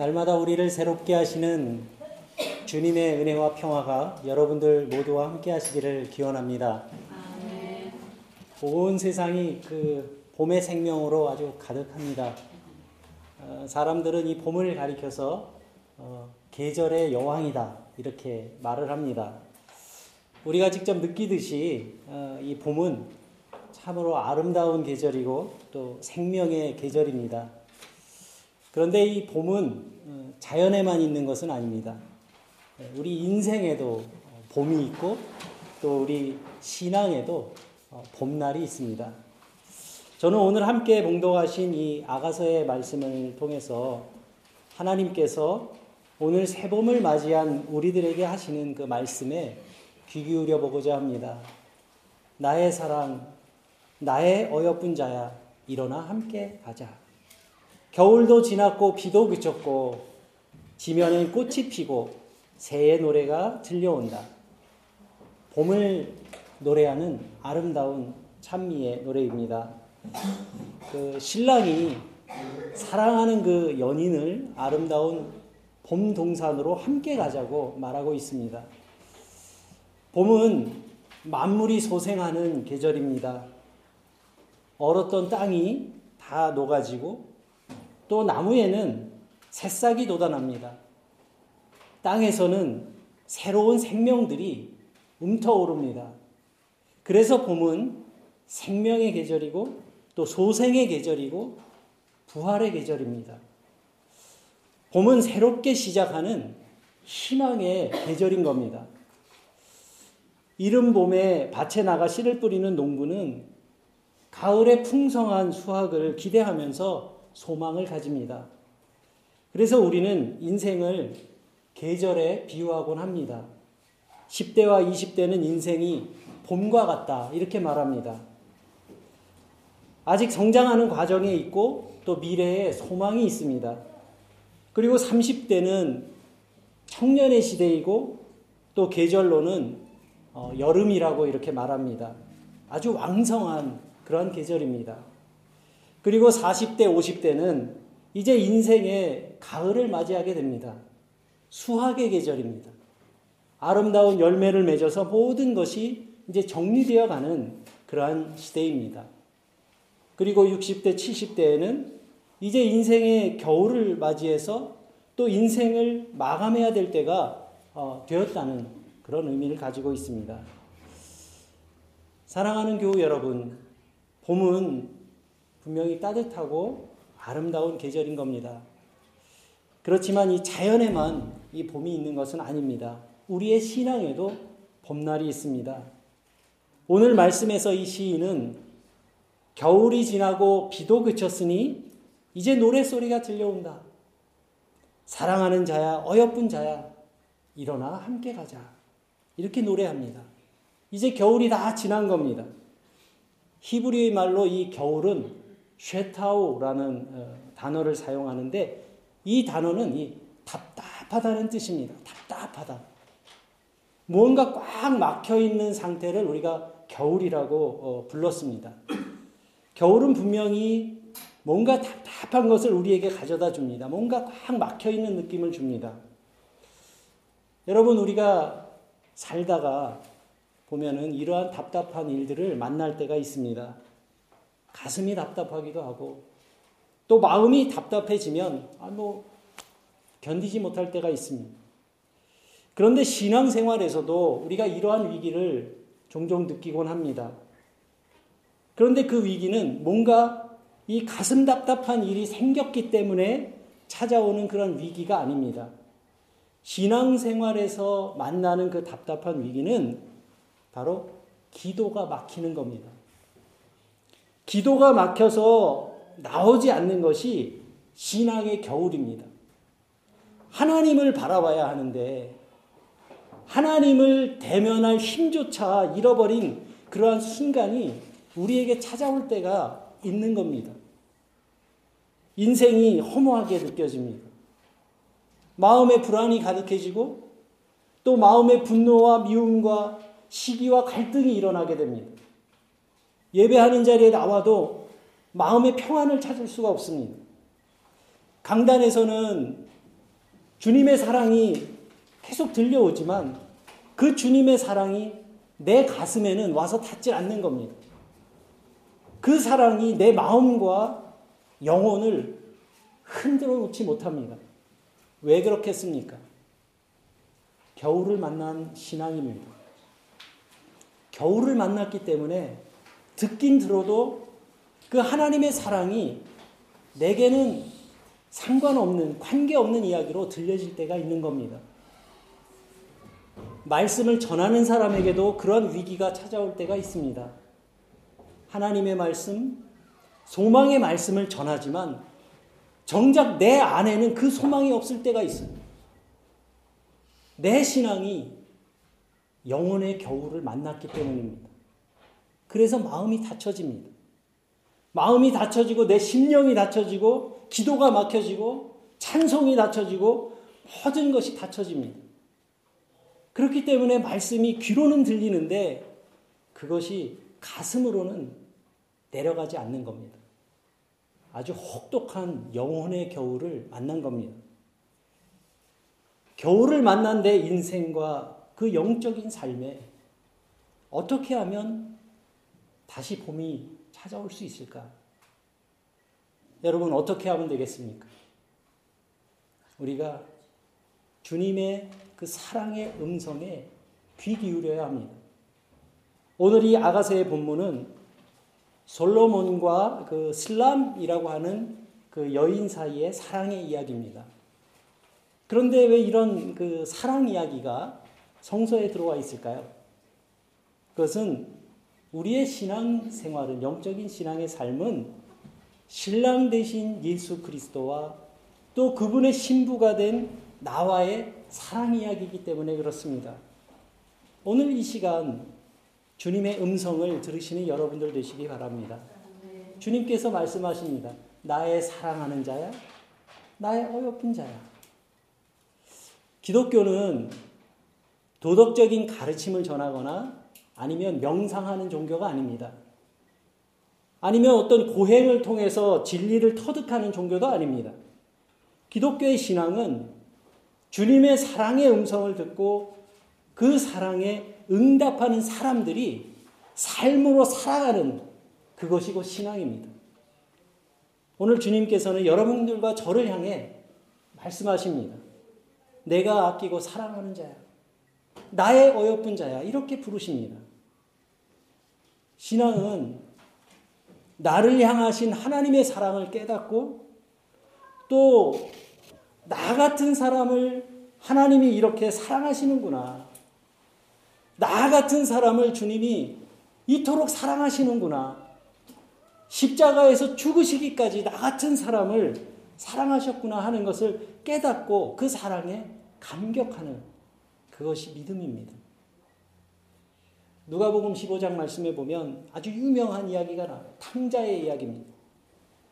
날마다 우리를 새롭게 하시는 주님의 은혜와 평화가 여러분들 모두와 함께 하시기를 기원합니다. 온 세상이 그 봄의 생명으로 아주 가득합니다. 어, 사람들은 이 봄을 가리켜서 어, 계절의 여왕이다 이렇게 말을 합니다. 우리가 직접 느끼듯이 어, 이 봄은 참으로 아름다운 계절이고 또 생명의 계절입니다. 그런데 이 봄은 어, 자연에만 있는 것은 아닙니다. 네, 우리 인생에도 봄이 있고 또 우리 신앙에도 어, 봄날이 있습니다. 저는 오늘 함께 봉독하신 이 아가서의 말씀을 통해서 하나님께서 오늘 새봄을 맞이한 우리들에게 하시는 그 말씀에 귀 기울여 보고자 합니다. 나의 사랑, 나의 어여쁜 자야, 일어나 함께 가자. 겨울도 지났고 비도 그쳤고 지면엔 꽃이 피고 새의 노래가 들려온다. 봄을 노래하는 아름다운 찬미의 노래입니다. 그 신랑이 사랑하는 그 연인을 아름다운 봄 동산으로 함께 가자고 말하고 있습니다. 봄은 만물이 소생하는 계절입니다. 얼었던 땅이 다 녹아지고 또 나무에는 새싹이 돋아납니다. 땅에서는 새로운 생명들이 움터오릅니다. 그래서 봄은 생명의 계절이고 또 소생의 계절이고 부활의 계절입니다. 봄은 새롭게 시작하는 희망의 계절인 겁니다. 이른 봄에 밭에 나가 씨를 뿌리는 농부는 가을의 풍성한 수확을 기대하면서 소망을 가집니다. 그래서 우리는 인생을 계절에 비유하곤 합니다. 10대와 20대는 인생이 봄과 같다. 이렇게 말합니다. 아직 성장하는 과정에 있고 또 미래에 소망이 있습니다. 그리고 30대는 청년의 시대이고 또 계절로는 어, 여름이라고 이렇게 말합니다. 아주 왕성한 그런 계절입니다. 그리고 40대, 50대는 이제 인생의 가을을 맞이하게 됩니다. 수학의 계절입니다. 아름다운 열매를 맺어서 모든 것이 이제 정리되어 가는 그러한 시대입니다. 그리고 60대, 70대에는 이제 인생의 겨울을 맞이해서 또 인생을 마감해야 될 때가 어, 되었다는 그런 의미를 가지고 있습니다. 사랑하는 교우 여러분, 봄은 분명히 따뜻하고 아름다운 계절인 겁니다. 그렇지만 이 자연에만 이 봄이 있는 것은 아닙니다. 우리의 신앙에도 봄날이 있습니다. 오늘 말씀에서 이 시인은 겨울이 지나고 비도 그쳤으니 이제 노래소리가 들려온다. 사랑하는 자야, 어여쁜 자야, 일어나 함께 가자. 이렇게 노래합니다. 이제 겨울이 다 지난 겁니다. 히브리의 말로 이 겨울은 쉐타우라는 어, 단어를 사용하는데 이 단어는 이 답답하다는 뜻입니다. 답답하다. 무언가 꽉 막혀 있는 상태를 우리가 겨울이라고 어, 불렀습니다. 겨울은 분명히 뭔가 답답한 것을 우리에게 가져다 줍니다. 뭔가 꽉 막혀 있는 느낌을 줍니다. 여러분, 우리가 살다가 보면은 이러한 답답한 일들을 만날 때가 있습니다. 가슴이 답답하기도 하고, 또 마음이 답답해지면, 아, 뭐, 견디지 못할 때가 있습니다. 그런데 신앙생활에서도 우리가 이러한 위기를 종종 느끼곤 합니다. 그런데 그 위기는 뭔가 이 가슴 답답한 일이 생겼기 때문에 찾아오는 그런 위기가 아닙니다. 신앙생활에서 만나는 그 답답한 위기는 바로 기도가 막히는 겁니다. 기도가 막혀서 나오지 않는 것이 신앙의 겨울입니다. 하나님을 바라봐야 하는데 하나님을 대면할 힘조차 잃어버린 그러한 순간이 우리에게 찾아올 때가 있는 겁니다. 인생이 허무하게 느껴집니다. 마음의 불안이 가득해지고 또 마음의 분노와 미움과 시기와 갈등이 일어나게 됩니다. 예배하는 자리에 나와도 마음의 평안을 찾을 수가 없습니다. 강단에서는 주님의 사랑이 계속 들려오지만 그 주님의 사랑이 내 가슴에는 와서 닿지 않는 겁니다. 그 사랑이 내 마음과 영혼을 흔들어 놓지 못합니다. 왜 그렇겠습니까? 겨울을 만난 신앙입니다. 겨울을 만났기 때문에 듣긴 들어도 그 하나님의 사랑이 내게는 상관없는, 관계없는 이야기로 들려질 때가 있는 겁니다. 말씀을 전하는 사람에게도 그런 위기가 찾아올 때가 있습니다. 하나님의 말씀, 소망의 말씀을 전하지만 정작 내 안에는 그 소망이 없을 때가 있습니다. 내 신앙이 영혼의 겨울을 만났기 때문입니다. 그래서 마음이 닫혀집니다. 마음이 닫혀지고 내 심령이 닫혀지고 기도가 막혀지고 찬송이 닫혀지고 모든 것이 닫혀집니다. 그렇기 때문에 말씀이 귀로는 들리는데 그것이 가슴으로는 내려가지 않는 겁니다. 아주 혹독한 영혼의 겨울을 만난 겁니다. 겨울을 만난 내 인생과 그 영적인 삶에 어떻게 하면 다시 봄이 찾아올 수 있을까? 여러분, 어떻게 하면 되겠습니까? 우리가 주님의 그 사랑의 음성에 귀 기울여야 합니다. 오늘 이 아가서의 본문은 솔로몬과 그 슬람이라고 하는 그 여인 사이의 사랑의 이야기입니다. 그런데 왜 이런 그 사랑 이야기가 성서에 들어와 있을까요? 그것은 우리의 신앙 생활은 영적인 신앙의 삶은 신랑 대신 예수 그리스도와 또 그분의 신부가 된 나와의 사랑 이야기이기 때문에 그렇습니다. 오늘 이 시간 주님의 음성을 들으시는 여러분들 되시기 바랍니다. 주님께서 말씀하십니다. 나의 사랑하는 자야, 나의 어여쁜 자야. 기독교는 도덕적인 가르침을 전하거나 아니면 명상하는 종교가 아닙니다. 아니면 어떤 고행을 통해서 진리를 터득하는 종교도 아닙니다. 기독교의 신앙은 주님의 사랑의 음성을 듣고 그 사랑에 응답하는 사람들이 삶으로 살아가는 그것이 곧 신앙입니다. 오늘 주님께서는 여러분들과 저를 향해 말씀하십니다. 내가 아끼고 사랑하는 자야. 나의 어여쁜 자야. 이렇게 부르십니다. 신앙은 나를 향하신 하나님의 사랑을 깨닫고 또 나 같은 사람을 하나님이 이렇게 사랑하시는구나. 나 같은 사람을 주님이 이토록 사랑하시는구나. 십자가에서 죽으시기까지 나 같은 사람을 사랑하셨구나 하는 것을 깨닫고 그 사랑에 감격하는 그것이 믿음입니다. 누가복음 15장 말씀에 보면 아주 유명한 이야기가 나와요. 탕자의 이야기입니다.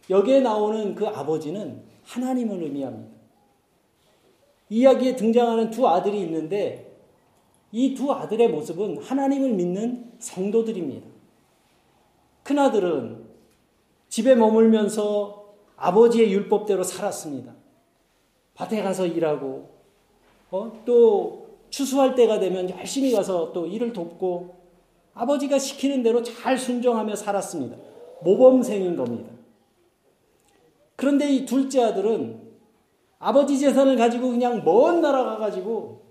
여기에 나오는 그 아버지는 하나님을 의미합니다. 이야기에 등장하는 두 아들이 있는데 이 두 아들의 모습은 하나님을 믿는 성도들입니다. 큰아들은 집에 머물면서 아버지의 율법대로 살았습니다. 밭에 가서 일하고, 어? 또 추수할 때가 되면 열심히 가서 또 일을 돕고, 아버지가 시키는 대로 잘 순종하며 살았습니다. 모범생인 겁니다. 그런데 이 둘째 아들은 아버지 재산을 가지고 그냥 먼 나라 가가지고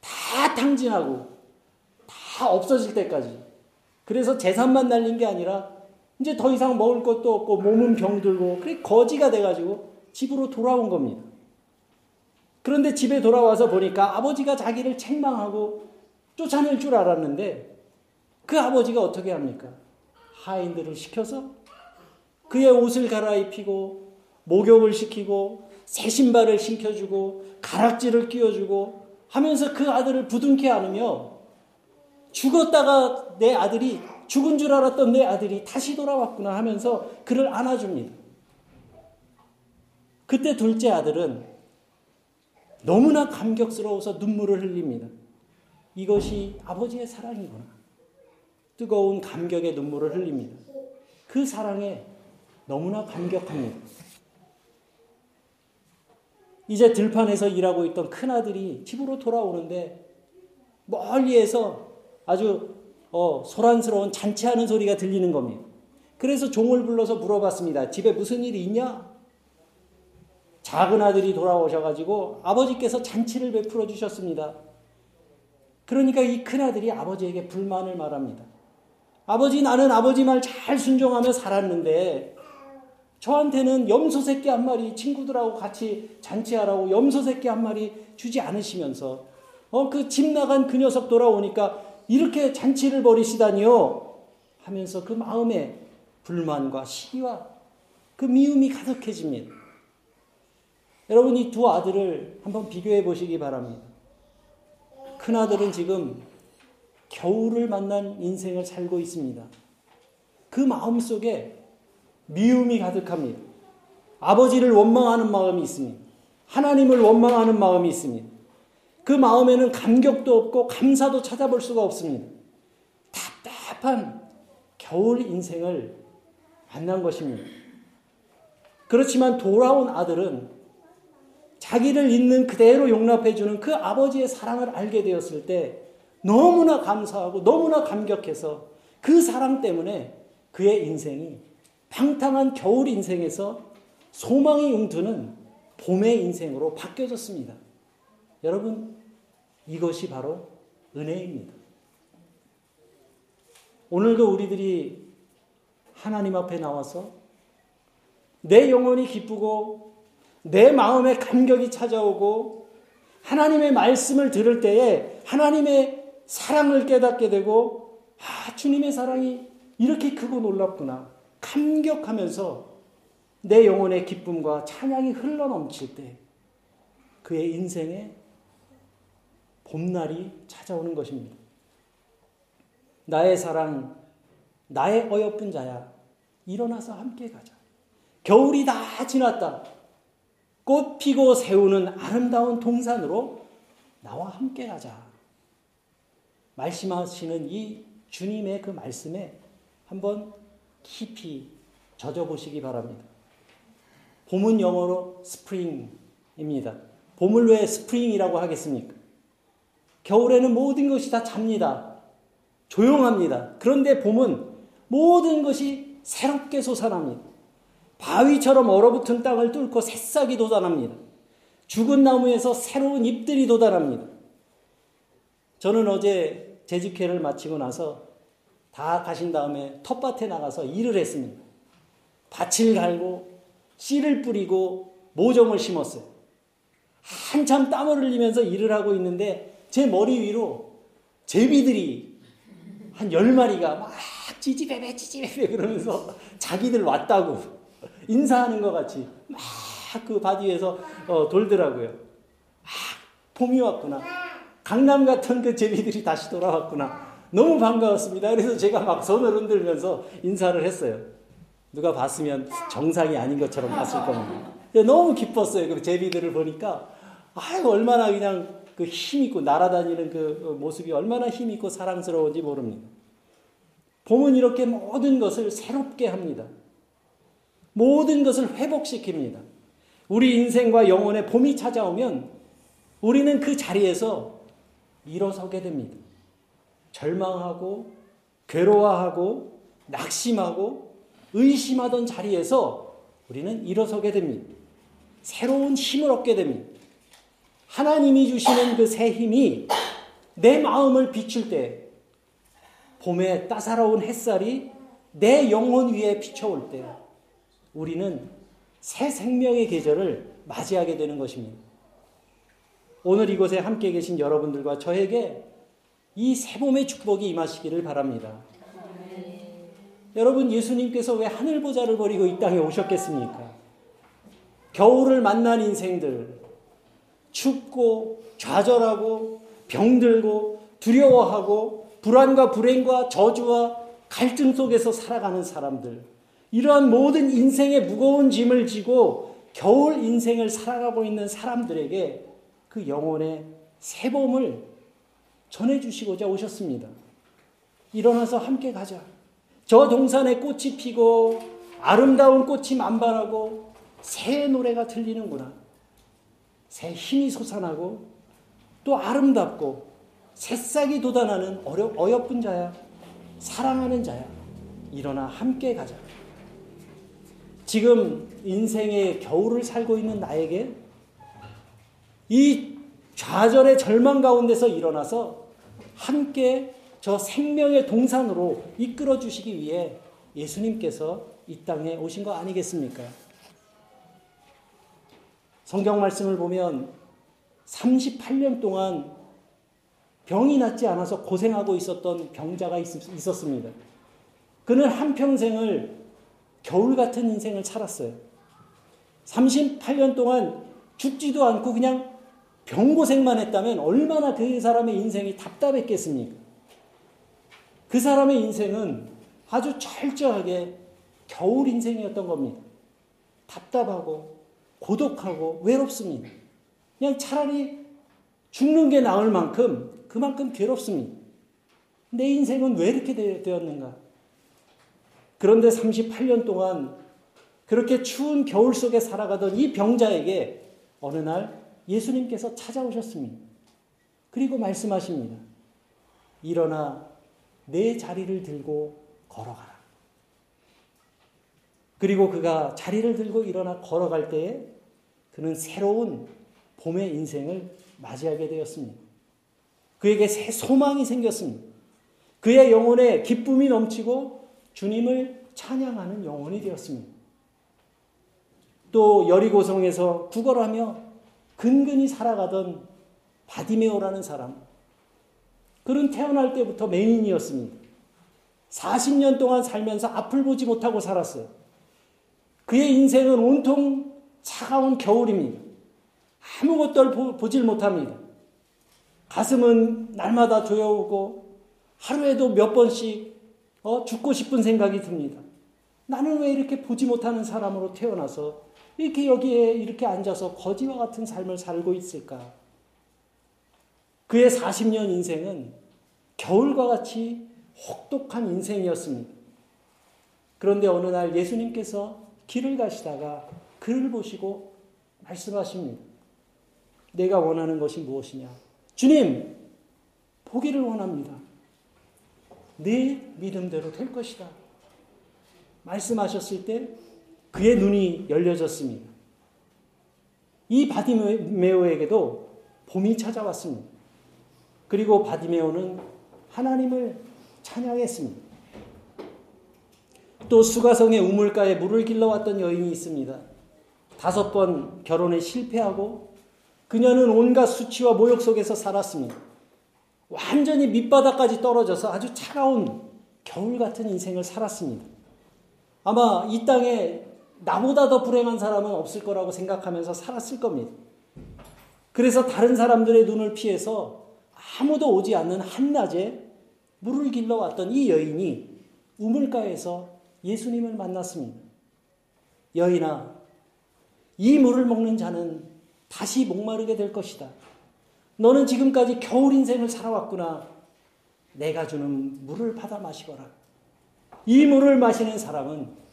다 탕진하고 다 없어질 때까지. 그래서 재산만 날린 게 아니라 이제 더 이상 먹을 것도 없고 몸은 병들고 그래 거지가 돼가지고 집으로 돌아온 겁니다. 그런데 집에 돌아와서 보니까 아버지가 자기를 책망하고 쫓아낼 줄 알았는데 그 아버지가 어떻게 합니까? 하인들을 시켜서 그의 옷을 갈아입히고 목욕을 시키고 새 신발을 신겨주고 가락지를 끼워주고 하면서 그 아들을 부둥켜 안으며 죽었다가 내 아들이 죽은 줄 알았던 내 아들이 다시 돌아왔구나 하면서 그를 안아줍니다. 그때 둘째 아들은 너무나 감격스러워서 눈물을 흘립니다. 이것이 아버지의 사랑이구나. 뜨거운 감격의 눈물을 흘립니다. 그 사랑에 너무나 감격합니다. 이제 들판에서 일하고 있던 큰아들이 집으로 돌아오는데 멀리에서 아주 어, 소란스러운 잔치하는 소리가 들리는 겁니다. 그래서 종을 불러서 물어봤습니다. 집에 무슨 일이 있냐? 작은 아들이 돌아오셔가지고 아버지께서 잔치를 베풀어 주셨습니다. 그러니까 이 큰아들이 아버지에게 불만을 말합니다. 아버지, 나는 아버지 말 잘 순종하며 살았는데, 저한테는 염소 새끼 한 마리 친구들하고 같이 잔치하라고 염소 새끼 한 마리 주지 않으시면서, 어, 그 집 나간 그 녀석 돌아오니까 이렇게 잔치를 벌이시다니요? 하면서 그 마음에 불만과 시기와 그 미움이 가득해집니다. 여러분, 이 두 아들을 한번 비교해 보시기 바랍니다. 큰 아들은 지금 겨울을 만난 인생을 살고 있습니다. 그 마음 속에 미움이 가득합니다. 아버지를 원망하는 마음이 있습니다. 하나님을 원망하는 마음이 있습니다. 그 마음에는 감격도 없고 감사도 찾아볼 수가 없습니다. 답답한 겨울 인생을 만난 것입니다. 그렇지만 돌아온 아들은 자기를 있는 그대로 용납해주는 그 아버지의 사랑을 알게 되었을 때 너무나 감사하고 너무나 감격해서 그 사랑 때문에 그의 인생이 방탕한 겨울 인생에서 소망이 웅드는 봄의 인생으로 바뀌어졌습니다. 여러분, 이것이 바로 은혜입니다. 오늘도 우리들이 하나님 앞에 나와서 내 영혼이 기쁘고 내 마음에 감격이 찾아오고 하나님의 말씀을 들을 때에 하나님의 사랑을 깨닫게 되고, 아, 주님의 사랑이 이렇게 크고 놀랍구나. 감격하면서 내 영혼의 기쁨과 찬양이 흘러 넘칠 때 그의 인생에 봄날이 찾아오는 것입니다. 나의 사랑, 나의 어여쁜 자야, 일어나서 함께 가자. 겨울이 다 지났다. 꽃 피고 세우는 아름다운 동산으로 나와 함께 가자. 말씀하시는 이 주님의 그 말씀에 한번 깊이 젖어보시기 바랍니다. 봄은 영어로 스프링입니다. 봄을 왜 spring이라고 하겠습니까? 겨울에는 모든 것이 다 잡니다. 조용합니다. 그런데 봄은 모든 것이 새롭게 솟아납니다. 바위처럼 얼어붙은 땅을 뚫고 새싹이 돋아납니다. 죽은 나무에서 새로운 잎들이 돋아납니다. 저는 어제 재직회를 마치고 나서 다 가신 다음에 텃밭에 나가서 일을 했습니다. 밭을 갈고 씨를 뿌리고 모종을 심었어요. 한참 땀을 흘리면서 일을 하고 있는데 제 머리 위로 제비들이 한 열마리가 막 찌지배배 찌지배배 그러면서 자기들 왔다고 인사하는 것 같이 막그밭 위에서 어, 돌더라고요. 아, 봄이 왔구나. 강남 같은 그 제비들이 다시 돌아왔구나. 너무 반가웠습니다. 그래서 제가 막 손을 흔들면서 인사를 했어요. 누가 봤으면 정상이 아닌 것처럼 봤을 겁니다. 너무 기뻤어요. 그 제비들을 보니까 아유 얼마나 그냥 그 힘있고 날아다니는 그 모습이 얼마나 힘있고 사랑스러운지 모릅니다. 봄은 이렇게 모든 것을 새롭게 합니다. 모든 것을 회복시킵니다. 우리 인생과 영혼의 봄이 찾아오면 우리는 그 자리에서 일어서게 됩니다. 절망하고 괴로워하고 낙심하고 의심하던 자리에서 우리는 일어서게 됩니다. 새로운 힘을 얻게 됩니다. 하나님이 주시는 그 새 힘이 내 마음을 비출 때 봄의 따사로운 햇살이 내 영혼 위에 비춰올 때 우리는 새 생명의 계절을 맞이하게 되는 것입니다. 오늘 이곳에 함께 계신 여러분들과 저에게 이 새봄의 축복이 임하시기를 바랍니다. 여러분, 예수님께서 왜 하늘 보좌를 버리고 이 땅에 오셨겠습니까? 겨울을 만난 인생들, 춥고, 좌절하고, 병들고, 두려워하고, 불안과 불행과 저주와 갈등 속에서 살아가는 사람들, 이러한 모든 인생의 무거운 짐을 지고 겨울 인생을 살아가고 있는 사람들에게 그 영혼의 새봄을 전해주시고자 오셨습니다. 일어나서 함께 가자. 저 동산에 꽃이 피고 아름다운 꽃이 만발하고 새 노래가 들리는구나. 새 힘이 솟아나고 또 아름답고 새싹이 돋아나는 어려, 어여쁜 자야. 사랑하는 자야. 일어나 함께 가자. 지금 인생의 겨울을 살고 있는 나에게 이 좌절의 절망 가운데서 일어나서 함께 저 생명의 동산으로 이끌어 주시기 위해 예수님께서 이 땅에 오신 거 아니겠습니까? 성경 말씀을 보면 38년 동안 병이 낫지 않아서 고생하고 있었던 병자가 있었습니다. 그는 한평생을 겨울 같은 인생을 살았어요. 38년 동안 죽지도 않고 그냥 병고생만 했다면 얼마나 그 사람의 인생이 답답했겠습니까? 그 사람의 인생은 아주 철저하게 겨울 인생이었던 겁니다. 답답하고 고독하고 외롭습니다. 그냥 차라리 죽는 게 나을 만큼 그만큼 괴롭습니다. 내 인생은 왜 이렇게 되었는가? 그런데 38년 동안 그렇게 추운 겨울 속에 살아가던 이 병자에게 어느 날 예수님께서 찾아오셨습니다. 그리고 말씀하십니다. 일어나 내 자리를 들고 걸어가라. 그리고 그가 자리를 들고 일어나 걸어갈 때에 그는 새로운 봄의 인생을 맞이하게 되었습니다. 그에게 새 소망이 생겼습니다. 그의 영혼에 기쁨이 넘치고 주님을 찬양하는 영혼이 되었습니다. 또 여리고성에서 구걸하며 근근히 살아가던 바디메오라는 사람. 그는 태어날 때부터 맹인이었습니다. 40년 동안 살면서 앞을 보지 못하고 살았어요. 그의 인생은 온통 차가운 겨울입니다. 아무것도 보질 못합니다. 가슴은 날마다 조여오고 하루에도 몇 번씩 어, 죽고 싶은 생각이 듭니다. 나는 왜 이렇게 보지 못하는 사람으로 태어나서 이렇게 여기에 이렇게 앉아서 거지와 같은 삶을 살고 있을까? 그의 40년 인생은 겨울과 같이 혹독한 인생이었습니다. 그런데 어느 날 예수님께서 길을 가시다가 그를 보시고 말씀하십니다. 내가 원하는 것이 무엇이냐? 주님, 보기를 원합니다. 내 믿음대로 될 것이다. 말씀하셨을 때 그의 눈이 열려졌습니다. 이 바디메오에게도 봄이 찾아왔습니다. 그리고 바디메오는 하나님을 찬양했습니다. 또 수가성의 우물가에 물을 길러왔던 여인이 있습니다. 다섯 번 결혼에 실패하고 그녀는 온갖 수치와 모욕 속에서 살았습니다. 완전히 밑바닥까지 떨어져서 아주 차가운 겨울 같은 인생을 살았습니다. 아마 이 땅에 나보다 더 불행한 사람은 없을 거라고 생각하면서 살았을 겁니다. 그래서 다른 사람들의 눈을 피해서 아무도 오지 않는 한낮에 물을 길러 왔던 이 여인이 우물가에서 예수님을 만났습니다. 여인아, 이 물을 먹는 자는 다시 목마르게 될 것이다. 너는 지금까지 겨울 인생을 살아왔구나. 내가 주는 물을 받아 마시거라. 이 물을 마시는 사람은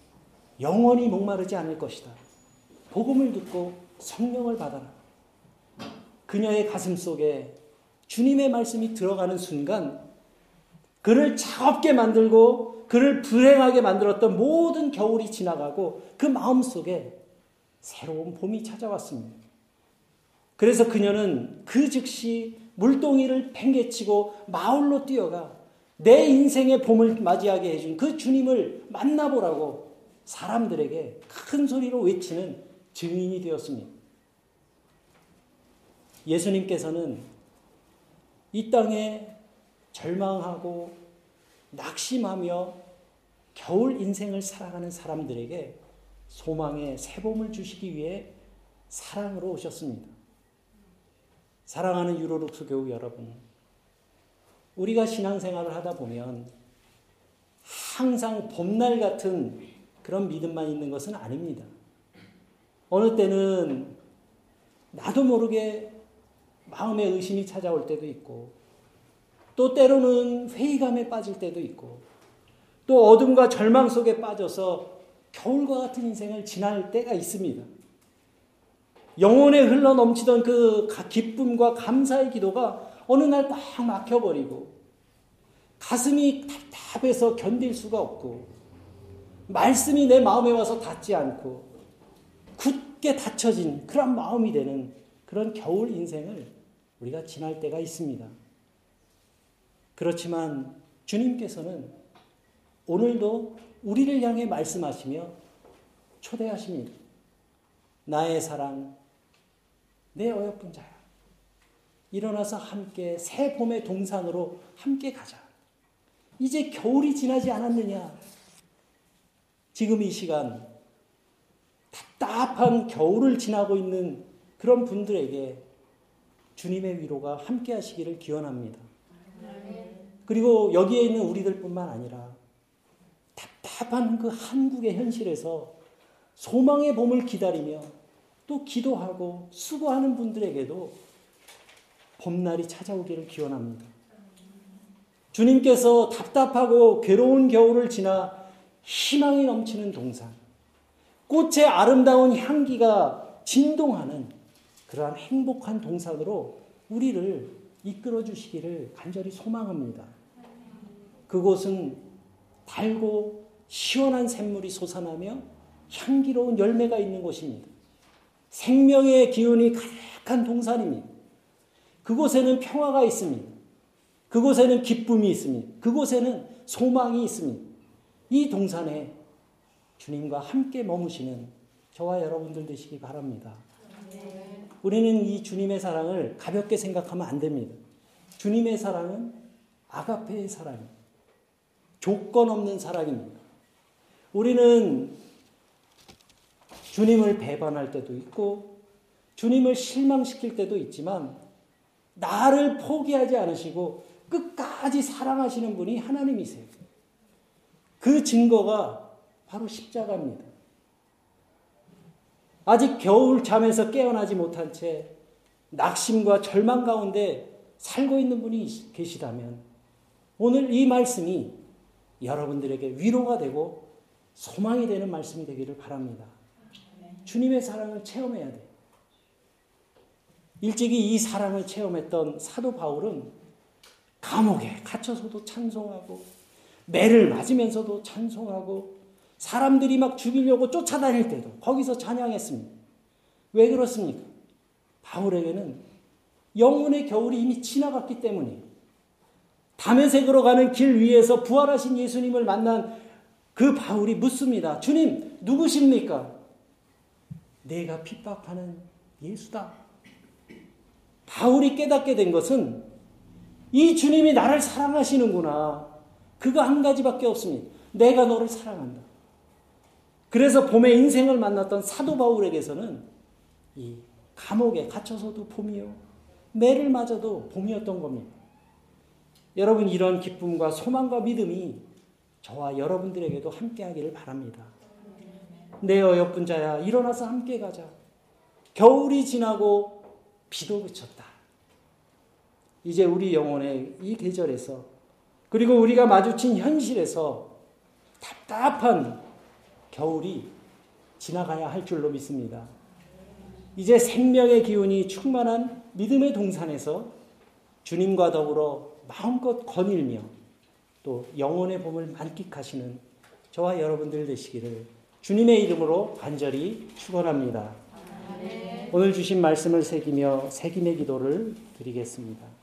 영원히 목마르지 않을 것이다. 복음을 듣고 성령을 받아라. 그녀의 가슴 속에 주님의 말씀이 들어가는 순간 그를 차갑게 만들고 그를 불행하게 만들었던 모든 겨울이 지나가고 그 마음 속에 새로운 봄이 찾아왔습니다. 그래서 그녀는 그 즉시 물동이를 팽개치고 마을로 뛰어가 내 인생의 봄을 맞이하게 해준 그 주님을 만나보라고 사람들에게 큰 소리로 외치는 증인이 되었습니다. 예수님께서는 이 땅에 절망하고 낙심하며 겨울 인생을 살아가는 사람들에게 소망의 새봄을 주시기 위해 사랑으로 오셨습니다. 사랑하는 유로룩스 교우 여러분, 우리가 신앙생활을 하다 보면 항상 봄날 같은 그런 믿음만 있는 것은 아닙니다. 어느 때는 나도 모르게 마음의 의심이 찾아올 때도 있고, 또 때로는 회의감에 빠질 때도 있고, 또 어둠과 절망 속에 빠져서 겨울과 같은 인생을 지날 때가 있습니다. 영혼에 흘러 넘치던 그 기쁨과 감사의 기도가 어느 날 꽉 막혀버리고 가슴이 답답해서 견딜 수가 없고 말씀이 내 마음에 와서 닿지 않고 굳게 닫혀진 그런 마음이 되는 그런 겨울 인생을 우리가 지날 때가 있습니다. 그렇지만 주님께서는 오늘도 우리를 향해 말씀하시며 초대하십니다. 나의 사랑, 내 어여쁜 자야. 일어나서 함께 새 봄의 동산으로 함께 가자. 이제 겨울이 지나지 않았느냐? 지금 이 시간 답답한 겨울을 지나고 있는 그런 분들에게 주님의 위로가 함께 하시기를 기원합니다. 그리고 여기에 있는 우리들뿐만 아니라 답답한 그 한국의 현실에서 소망의 봄을 기다리며 또 기도하고 수고하는 분들에게도 봄날이 찾아오기를 기원합니다. 주님께서 답답하고 괴로운 겨울을 지나 희망이 넘치는 동산, 꽃의 아름다운 향기가 진동하는 그러한 행복한 동산으로 우리를 이끌어 주시기를 간절히 소망합니다. 그곳은 달고 시원한 샘물이 솟아나며 향기로운 열매가 있는 곳입니다. 생명의 기운이 가득한 동산입니다. 그곳에는 평화가 있습니다. 그곳에는 기쁨이 있습니다. 그곳에는 소망이 있습니다. 이 동산에 주님과 함께 머무시는 저와 여러분들 되시기 바랍니다. 우리는 이 주님의 사랑을 가볍게 생각하면 안 됩니다. 주님의 사랑은 아가페의 사랑입니다. 조건 없는 사랑입니다. 우리는 주님을 배반할 때도 있고, 주님을 실망시킬 때도 있지만, 나를 포기하지 않으시고, 끝까지 사랑하시는 분이 하나님이세요. 그 증거가 바로 십자가입니다. 아직 겨울 잠에서 깨어나지 못한 채 낙심과 절망 가운데 살고 있는 분이 계시다면 오늘 이 말씀이 여러분들에게 위로가 되고 소망이 되는 말씀이 되기를 바랍니다. 주님의 사랑을 체험해야 돼. 일찍이 이 사랑을 체험했던 사도 바울은 감옥에 갇혀서도 찬송하고 매를 맞으면서도 찬송하고 사람들이 막 죽이려고 쫓아다닐 때도 거기서 찬양했습니다. 왜 그렇습니까? 바울에게는 영혼의 겨울이 이미 지나갔기 때문이에요. 담에색으로 가는 길 위에서 부활하신 예수님을 만난 그 바울이 묻습니다. 주님, 누구십니까? 내가 핍박하는 예수다. 바울이 깨닫게 된 것은 이 주님이 나를 사랑하시는구나. 그거 한 가지밖에 없습니다. 내가 너를 사랑한다. 그래서 봄에 인생을 만났던 사도 바울에게서는 이 감옥에 갇혀서도 봄이요. 매를 맞아도 봄이었던 겁니다. 여러분 이런 기쁨과 소망과 믿음이 저와 여러분들에게도 함께 하기를 바랍니다. 내 어여쁜 자야 일어나서 함께 가자. 겨울이 지나고 비도 그쳤다. 이제 우리 영혼의 이 계절에서 그리고 우리가 마주친 현실에서 답답한 겨울이 지나가야 할 줄로 믿습니다. 이제 생명의 기운이 충만한 믿음의 동산에서 주님과 더불어 마음껏 거닐며 또 영혼의 봄을 만끽하시는 저와 여러분들 되시기를 주님의 이름으로 간절히 축원합니다. 오늘 주신 말씀을 새기며 새김의 기도를 드리겠습니다.